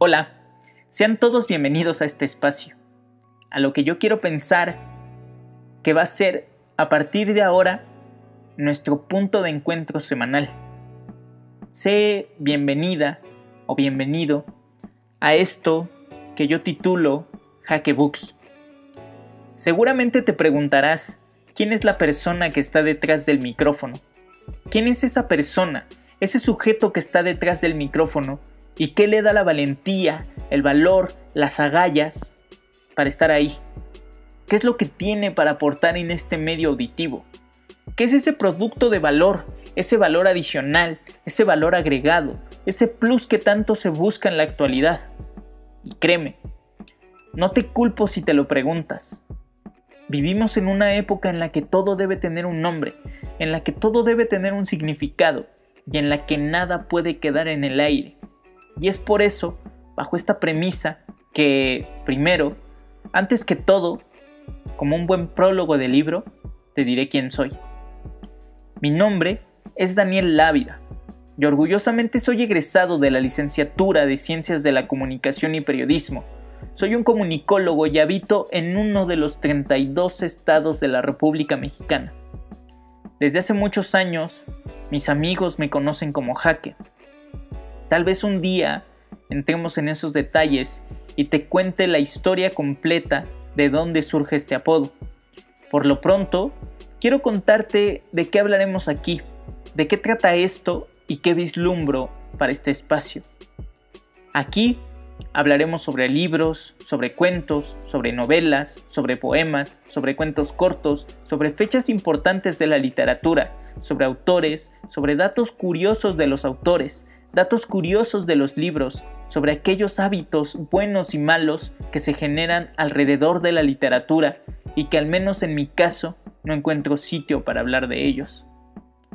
Hola, sean todos bienvenidos a este espacio, a lo que yo quiero pensar que va a ser a partir de ahora nuestro punto de encuentro semanal. Sé bienvenida o bienvenido a esto que yo titulo Jaque Books. Seguramente te preguntarás quién es la persona que está detrás del micrófono. ¿Quién es esa persona, ese sujeto que está detrás del micrófono ¿Y qué le da la valentía, el valor, las agallas para estar ahí? ¿Qué es lo que tiene para aportar en este medio auditivo? ¿Qué es ese producto de valor, ese valor adicional, ese valor agregado, ese plus que tanto se busca en la actualidad? Y créeme, no te culpo si te lo preguntas. Vivimos en una época en la que todo debe tener un nombre, en la que todo debe tener un significado y en la que nada puede quedar en el aire. Y es por eso, bajo esta premisa, que primero, antes que todo, como un buen prólogo del libro, te diré quién soy. Mi nombre es Daniel Lávida y orgullosamente soy egresado de la licenciatura de Ciencias de la Comunicación y Periodismo. Soy un comunicólogo y habito en uno de los 32 estados de la República Mexicana. Desde hace muchos años, mis amigos me conocen como Jaque, Tal vez un día entremos en esos detalles y te cuente la historia completa de dónde surge este apodo. Por lo pronto, quiero contarte de qué hablaremos aquí, de qué trata esto y qué vislumbro para este espacio. Aquí hablaremos sobre libros, sobre cuentos, sobre novelas, sobre poemas, sobre cuentos cortos, sobre fechas importantes de la literatura, sobre autores, sobre datos curiosos de los autores, datos curiosos de los libros sobre aquellos hábitos buenos y malos que se generan alrededor de la literatura y que al menos en mi caso no encuentro sitio para hablar de ellos.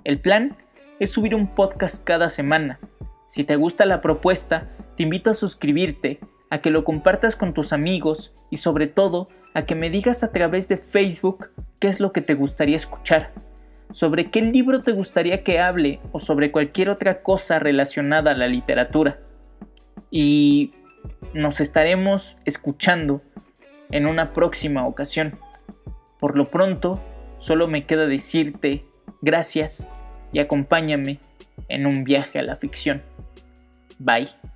El plan es subir un podcast cada semana. Si te gusta la propuesta, te invito a suscribirte, a que lo compartas con tus amigos y sobre todo a que me digas a través de Facebook qué es lo que te gustaría escuchar sobre qué libro te gustaría que hable o sobre cualquier otra cosa relacionada a la literatura. Y nos estaremos escuchando en una próxima ocasión. Por lo pronto, solo me queda decirte gracias y acompáñame en un viaje a la ficción. Bye.